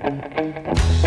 Hello,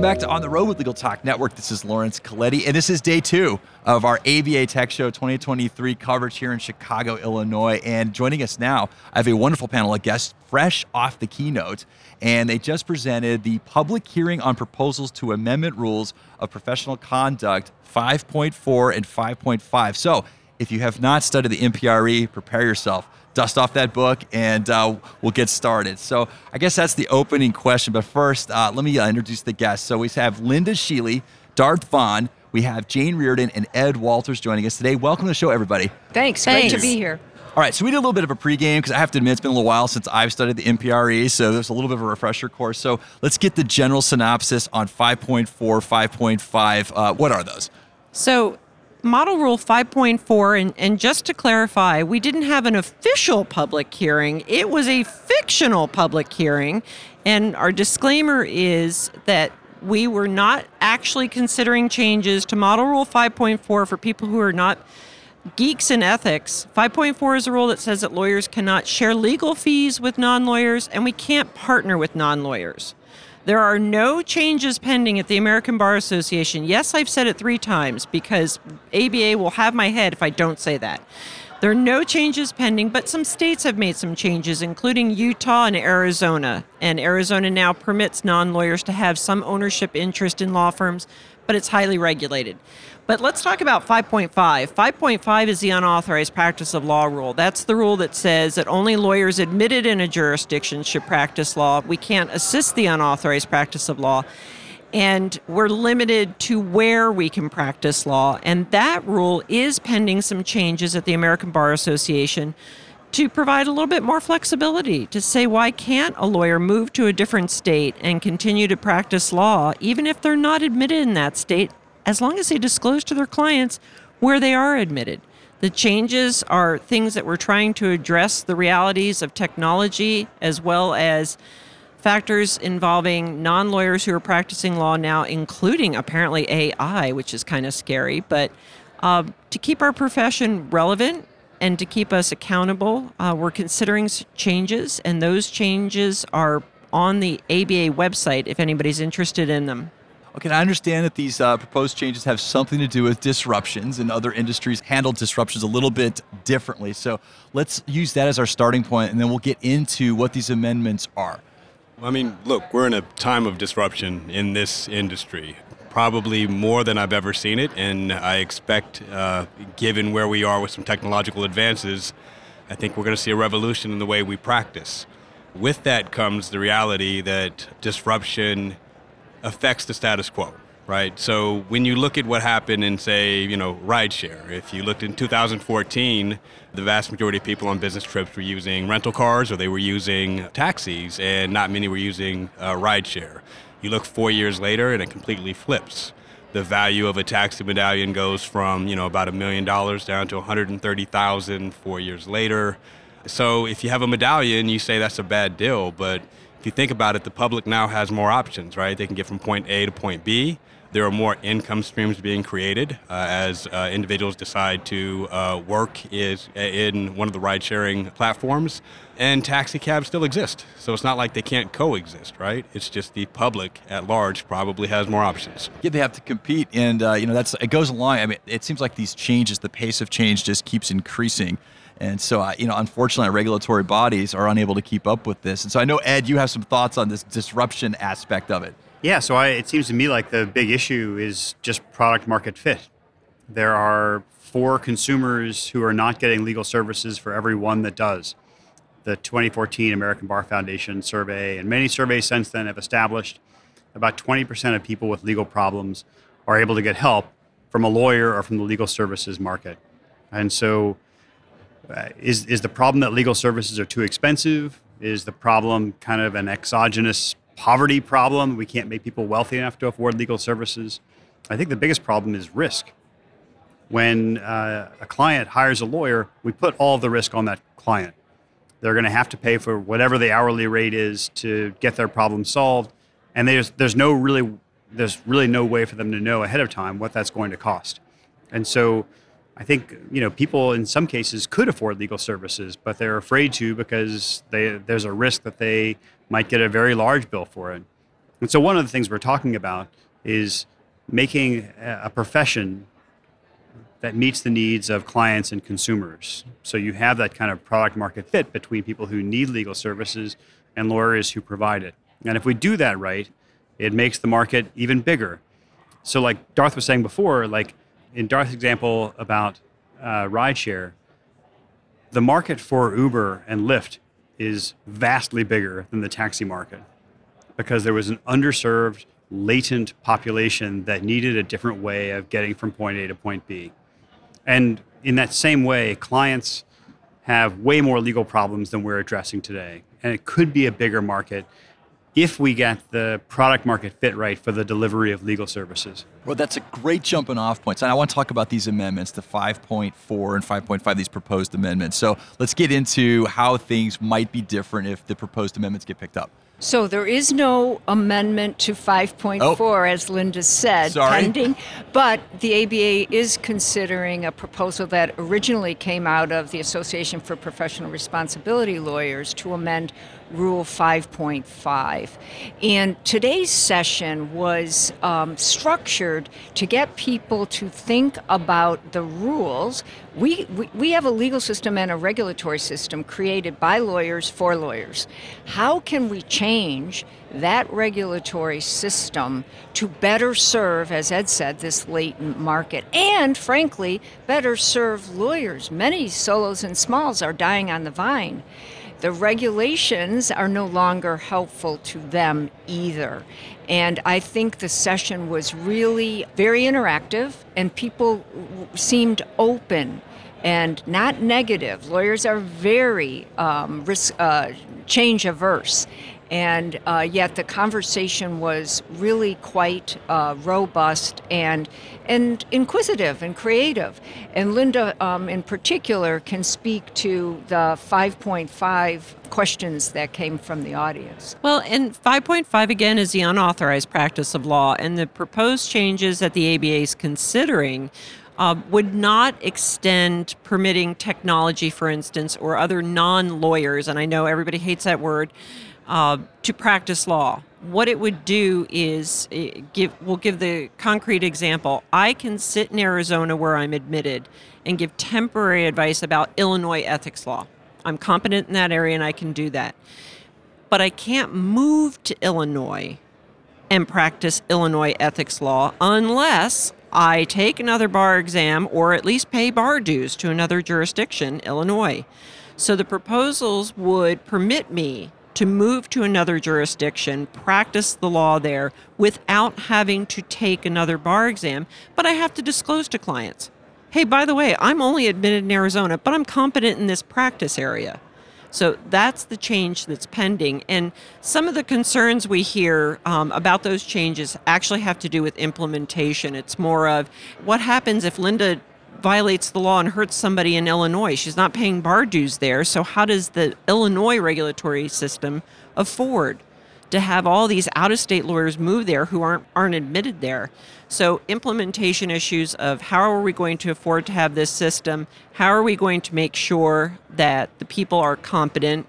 welcome back to On the Road with Legal Talk Network. This is Laurence Colletti, and this is day two of our ABA Tech Show 2023 coverage here in Chicago, Illinois. And joining us now, I have a wonderful panel of guests fresh off the keynote, and they just presented the public hearing on proposals to amendment rules of professional conduct 5.4 and 5.5. So, if you have not studied the MPRE, prepare yourself dust off that book and uh, we'll get started. So I guess that's the opening question. But first, uh, let me uh, introduce the guests. So we have Lynda Shely, Darth Vaughn, we have Jane Reardon and Ed Walters joining us today. Welcome to the show, everybody. Thanks. Thanks. Great to be here. All right, so we did a little bit of a pregame because I have to admit it's been a little while since I've studied the MPRE, so there's a little bit of a refresher course. So let's get the general synopsis on 5.4, 5.5. Uh, what are those? So Model Rule 5.4, and, and just to clarify, we didn't have an official public hearing, it was a fictional public hearing. And our disclaimer is that we were not actually considering changes to Model Rule 5.4 for people who are not geeks in ethics. 5.4 is a rule that says that lawyers cannot share legal fees with non lawyers, and we can't partner with non lawyers. There are no changes pending at the American Bar Association. Yes, I've said it three times because ABA will have my head if I don't say that. There are no changes pending, but some states have made some changes, including Utah and Arizona. And Arizona now permits non lawyers to have some ownership interest in law firms, but it's highly regulated. But let's talk about 5.5. 5.5 is the unauthorized practice of law rule. That's the rule that says that only lawyers admitted in a jurisdiction should practice law. We can't assist the unauthorized practice of law. And we're limited to where we can practice law. And that rule is pending some changes at the American Bar Association to provide a little bit more flexibility to say why can't a lawyer move to a different state and continue to practice law even if they're not admitted in that state as long as they disclose to their clients where they are admitted. The changes are things that we're trying to address the realities of technology as well as factors involving non lawyers who are practicing law now, including apparently AI, which is kind of scary. But uh, to keep our profession relevant and to keep us accountable, uh, we're considering changes, and those changes are on the ABA website if anybody's interested in them. Okay, I understand that these uh, proposed changes have something to do with disruptions, and other industries handle disruptions a little bit differently. So let's use that as our starting point, and then we'll get into what these amendments are. I mean, look, we're in a time of disruption in this industry, probably more than I've ever seen it, and I expect, uh, given where we are with some technological advances, I think we're going to see a revolution in the way we practice. With that comes the reality that disruption affects the status quo, right? So when you look at what happened in, say, you know, rideshare, if you looked in 2014, the vast majority of people on business trips were using rental cars or they were using taxis, and not many were using uh, rideshare. You look four years later, and it completely flips. The value of a taxi medallion goes from you know about a million dollars down to 130,000 four years later. So if you have a medallion, you say that's a bad deal, but if you think about it, the public now has more options, right? They can get from point A to point B. There are more income streams being created uh, as uh, individuals decide to uh, work is in one of the ride-sharing platforms, and taxi cabs still exist. So it's not like they can't coexist, right? It's just the public at large probably has more options. Yeah, they have to compete, and uh, you know that's it goes along. I mean, it seems like these changes, the pace of change, just keeps increasing. And so, uh, you know, unfortunately, regulatory bodies are unable to keep up with this. And so, I know Ed, you have some thoughts on this disruption aspect of it. Yeah. So, I, it seems to me like the big issue is just product market fit. There are four consumers who are not getting legal services for every one that does. The 2014 American Bar Foundation survey and many surveys since then have established about 20% of people with legal problems are able to get help from a lawyer or from the legal services market. And so uh, is is the problem that legal services are too expensive? Is the problem kind of an exogenous poverty problem? We can't make people wealthy enough to afford legal services. I think the biggest problem is risk. When uh, a client hires a lawyer, we put all the risk on that client. They're going to have to pay for whatever the hourly rate is to get their problem solved, and there's there's no really there's really no way for them to know ahead of time what that's going to cost. And so I think you know people in some cases could afford legal services, but they're afraid to because they, there's a risk that they might get a very large bill for it. And so one of the things we're talking about is making a profession that meets the needs of clients and consumers. So you have that kind of product market fit between people who need legal services and lawyers who provide it. And if we do that right, it makes the market even bigger. So like Darth was saying before, like in Darth's example about uh, rideshare, the market for Uber and Lyft is vastly bigger than the taxi market because there was an underserved, latent population that needed a different way of getting from point A to point B. And in that same way, clients have way more legal problems than we're addressing today. And it could be a bigger market if we get the product market fit right for the delivery of legal services. Well, that's a great jumping off point. And I want to talk about these amendments, the 5.4 and 5.5, these proposed amendments. So let's get into how things might be different if the proposed amendments get picked up. So there is no amendment to 5.4, oh. as Lynda said, Sorry. pending. But the ABA is considering a proposal that originally came out of the Association for Professional Responsibility Lawyers to amend Rule 5.5. And today's session was um, structured to get people to think about the rules. We, we, we have a legal system and a regulatory system created by lawyers for lawyers. How can we change that regulatory system to better serve, as Ed said, this latent market and, frankly, better serve lawyers? Many solos and smalls are dying on the vine the regulations are no longer helpful to them either. And I think the session was really very interactive, and people seemed open and not negative. Lawyers are very um, risk, uh, change averse and uh, yet the conversation was really quite uh, robust and and inquisitive and creative. And Lynda, um, in particular, can speak to the 5.5 questions that came from the audience. Well, and 5.5 again is the unauthorized practice of law, and the proposed changes that the ABA is considering. Uh, would not extend permitting technology, for instance, or other non lawyers, and I know everybody hates that word, uh, to practice law. What it would do is eh, give. We'll give the concrete example. I can sit in Arizona where I'm admitted and give temporary advice about Illinois ethics law. I'm competent in that area and I can do that. But I can't move to Illinois and practice Illinois ethics law unless I take another bar exam or at least pay bar dues to another jurisdiction, Illinois. So the proposals would permit me to move to another jurisdiction, practice the law there without having to take another bar exam, but I have to disclose to clients hey, by the way, I'm only admitted in Arizona, but I'm competent in this practice area. So that's the change that's pending. And some of the concerns we hear um, about those changes actually have to do with implementation. It's more of what happens if Lynda violates the law and hurts somebody in Illinois. She's not paying bar dues there. So, how does the Illinois regulatory system afford to have all these out of state lawyers move there who aren't, aren't admitted there? So, implementation issues of how are we going to afford to have this system? How are we going to make sure that the people are competent?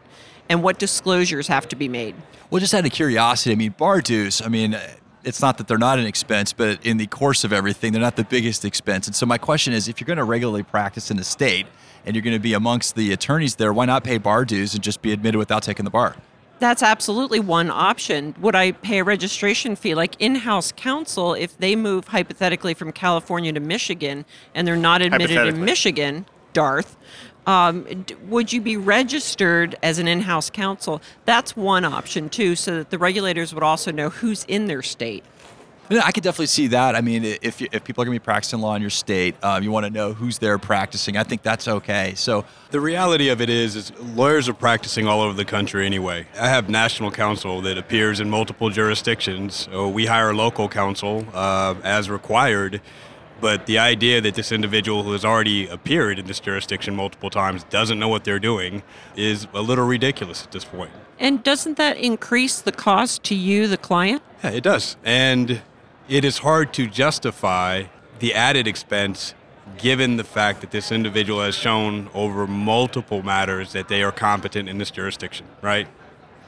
And what disclosures have to be made? Well, just out of curiosity, I mean, bar dues, I mean, it's not that they're not an expense, but in the course of everything, they're not the biggest expense. And so my question is, if you're going to regularly practice in the state and you're going to be amongst the attorneys there, why not pay bar dues and just be admitted without taking the bar? That's absolutely one option. Would I pay a registration fee? Like in house counsel, if they move hypothetically from California to Michigan and they're not admitted in Michigan, Darth, um, would you be registered as an in house counsel? That's one option, too, so that the regulators would also know who's in their state. I could definitely see that. I mean, if, if people are going to be practicing law in your state, um, you want to know who's there practicing. I think that's okay. So the reality of it is, is lawyers are practicing all over the country anyway. I have national counsel that appears in multiple jurisdictions. So we hire local counsel uh, as required but the idea that this individual who has already appeared in this jurisdiction multiple times doesn't know what they're doing is a little ridiculous at this point. And doesn't that increase the cost to you, the client? Yeah, it does. And it is hard to justify the added expense given the fact that this individual has shown over multiple matters that they are competent in this jurisdiction, right?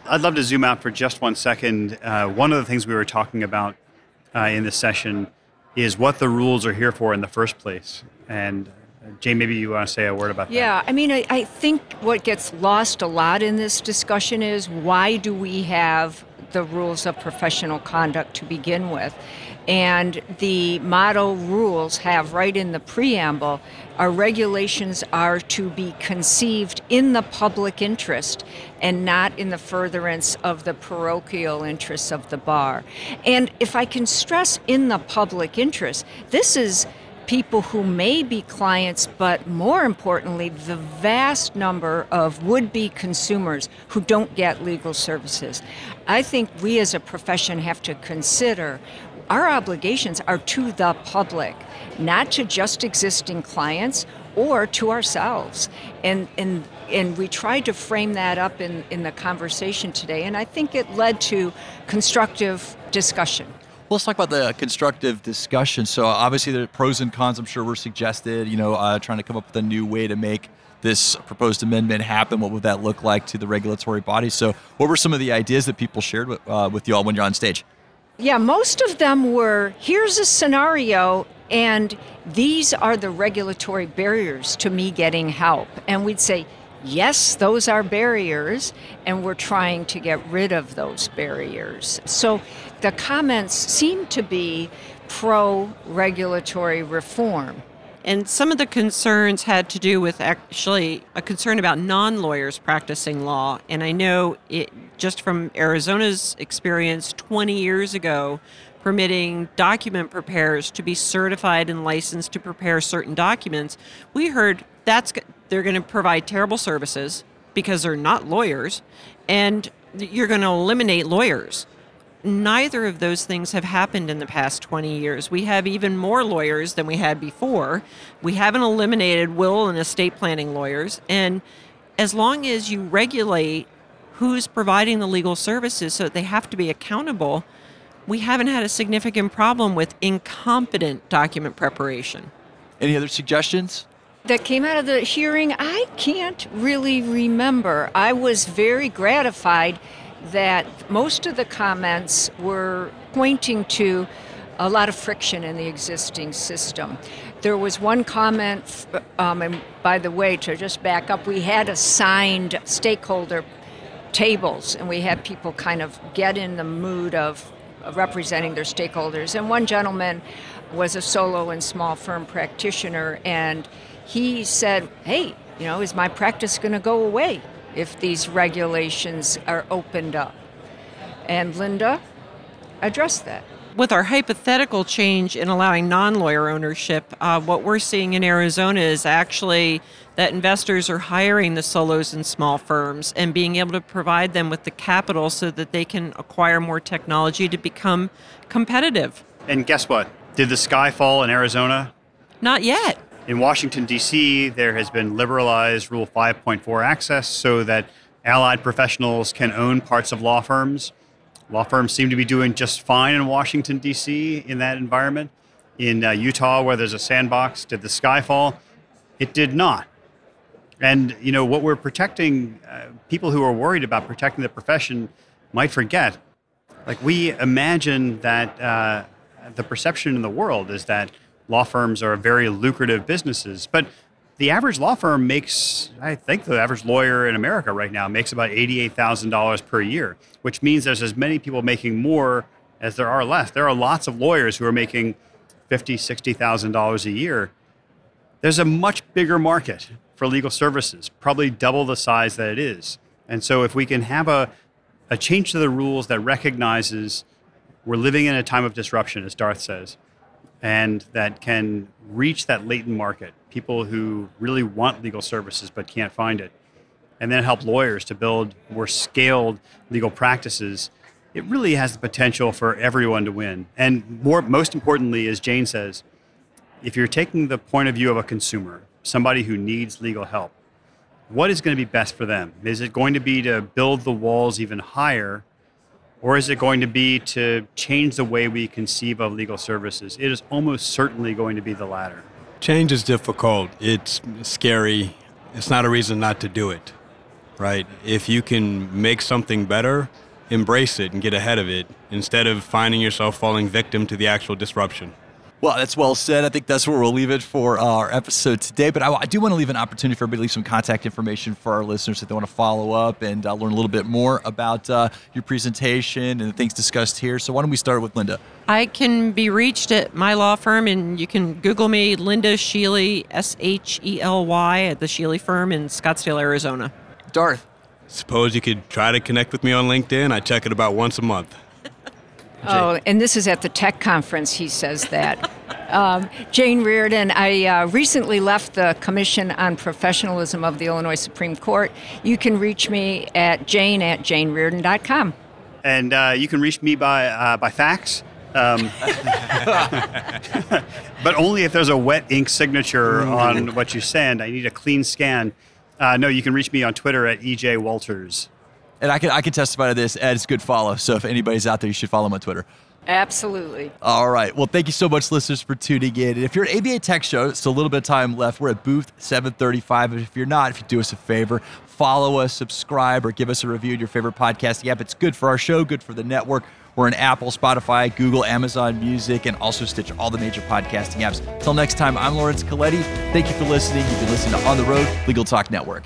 I'd love to zoom out for just one second. Uh, one of the things we were talking about uh, in this session is what the rules are here for in the first place. And uh, Jane, maybe you want to say a word about that. Yeah, I mean, I, I think what gets lost a lot in this discussion is why do we have the rules of professional conduct to begin with? And the model rules have right in the preamble our regulations are to be conceived in the public interest and not in the furtherance of the parochial interests of the bar. And if I can stress in the public interest, this is people who may be clients, but more importantly, the vast number of would be consumers who don't get legal services. I think we as a profession have to consider our obligations are to the public, not to just existing clients or to ourselves. And, and, and we tried to frame that up in, in the conversation today, and I think it led to constructive discussion. Let's talk about the constructive discussion. So, obviously, the pros and cons, I'm sure, were suggested. You know, uh, trying to come up with a new way to make this proposed amendment happen. What would that look like to the regulatory body? So, what were some of the ideas that people shared with, uh, with you all when you're on stage? Yeah, most of them were here's a scenario, and these are the regulatory barriers to me getting help. And we'd say, yes, those are barriers, and we're trying to get rid of those barriers. So the comments seem to be pro regulatory reform. And some of the concerns had to do with actually a concern about non lawyers practicing law. And I know it just from Arizona's experience 20 years ago, permitting document preparers to be certified and licensed to prepare certain documents, we heard that's they're going to provide terrible services because they're not lawyers and you're going to eliminate lawyers neither of those things have happened in the past 20 years. We have even more lawyers than we had before. We haven't eliminated will and estate planning lawyers. And as long as you regulate who's providing the legal services so that they have to be accountable, we haven't had a significant problem with incompetent document preparation. Any other suggestions? That came out of the hearing, I can't really remember. I was very gratified that most of the comments were pointing to a lot of friction in the existing system. There was one comment, um, and by the way, to just back up, we had assigned stakeholder tables, and we had people kind of get in the mood of representing their stakeholders. And one gentleman was a solo and small firm practitioner, and he said, Hey, you know, is my practice going to go away? If these regulations are opened up. And Lynda addressed that. With our hypothetical change in allowing non lawyer ownership, uh, what we're seeing in Arizona is actually that investors are hiring the solos and small firms and being able to provide them with the capital so that they can acquire more technology to become competitive. And guess what? Did the sky fall in Arizona? Not yet. In Washington, D.C., there has been liberalized Rule 5.4 access so that allied professionals can own parts of law firms. Law firms seem to be doing just fine in Washington, D.C., in that environment. In uh, Utah, where there's a sandbox, did the sky fall? It did not. And you know what we're protecting, uh, people who are worried about protecting the profession might forget. Like we imagine that uh, the perception in the world is that law firms are very lucrative businesses. But the average law firm makes, I think the average lawyer in America right now makes about $88,000 per year, which means there's as many people making more as there are less. There are lots of lawyers who are making $50,000, $60,000 a year. There's a much bigger market for legal services, probably double the size that it is. And so if we can have a, a change to the rules that recognizes we're living in a time of disruption, as Darth says, and that can reach that latent market, people who really want legal services but can't find it, and then help lawyers to build more scaled legal practices, it really has the potential for everyone to win. And more, most importantly, as Jane says, if you're taking the point of view of a consumer, somebody who needs legal help, what is going to be best for them? Is it going to be to build the walls even higher, Or is it going to be to change the way we conceive of legal services? It is almost certainly going to be the latter. Change is difficult. It's scary. It's not a reason not to do it, right? If you can make something better, embrace it and get ahead of it instead of finding yourself falling victim to the actual disruption. Well, that's well said. I think that's where we'll leave it for our episode today. But I, I do want to leave an opportunity for everybody to leave some contact information for our listeners if they want to follow up and uh, learn a little bit more about uh, your presentation and the things discussed here. So why don't we start with Lynda? I can be reached at my law firm, and you can Google me, Lynda Shely, S H E L Y, at the Shely firm in Scottsdale, Arizona. Darth. Suppose you could try to connect with me on LinkedIn. I check it about once a month. Oh, and this is at the tech conference, he says that. um, Jane Reardon, I uh, recently left the Commission on Professionalism of the Illinois Supreme Court. You can reach me at jane at janereardon.com. And uh, you can reach me by, uh, by fax. Um, but only if there's a wet ink signature on what you send. I need a clean scan. Uh, no, you can reach me on Twitter at EJ Walters. And I can I can testify to this. Ed's good follow. So if anybody's out there, you should follow him on Twitter. Absolutely. All right. Well, thank you so much, listeners, for tuning in. And if you're at ABA Tech Show, it's a little bit of time left. We're at booth 735. And If you're not, if you do us a favor, follow us, subscribe, or give us a review in your favorite podcasting app. It's good for our show, good for the network. We're in Apple, Spotify, Google, Amazon Music, and also Stitch, all the major podcasting apps. Until next time, I'm Laurence Colletti. Thank you for listening. You've been listening to On the Road Legal Talk Network.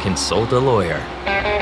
consult a lawyer.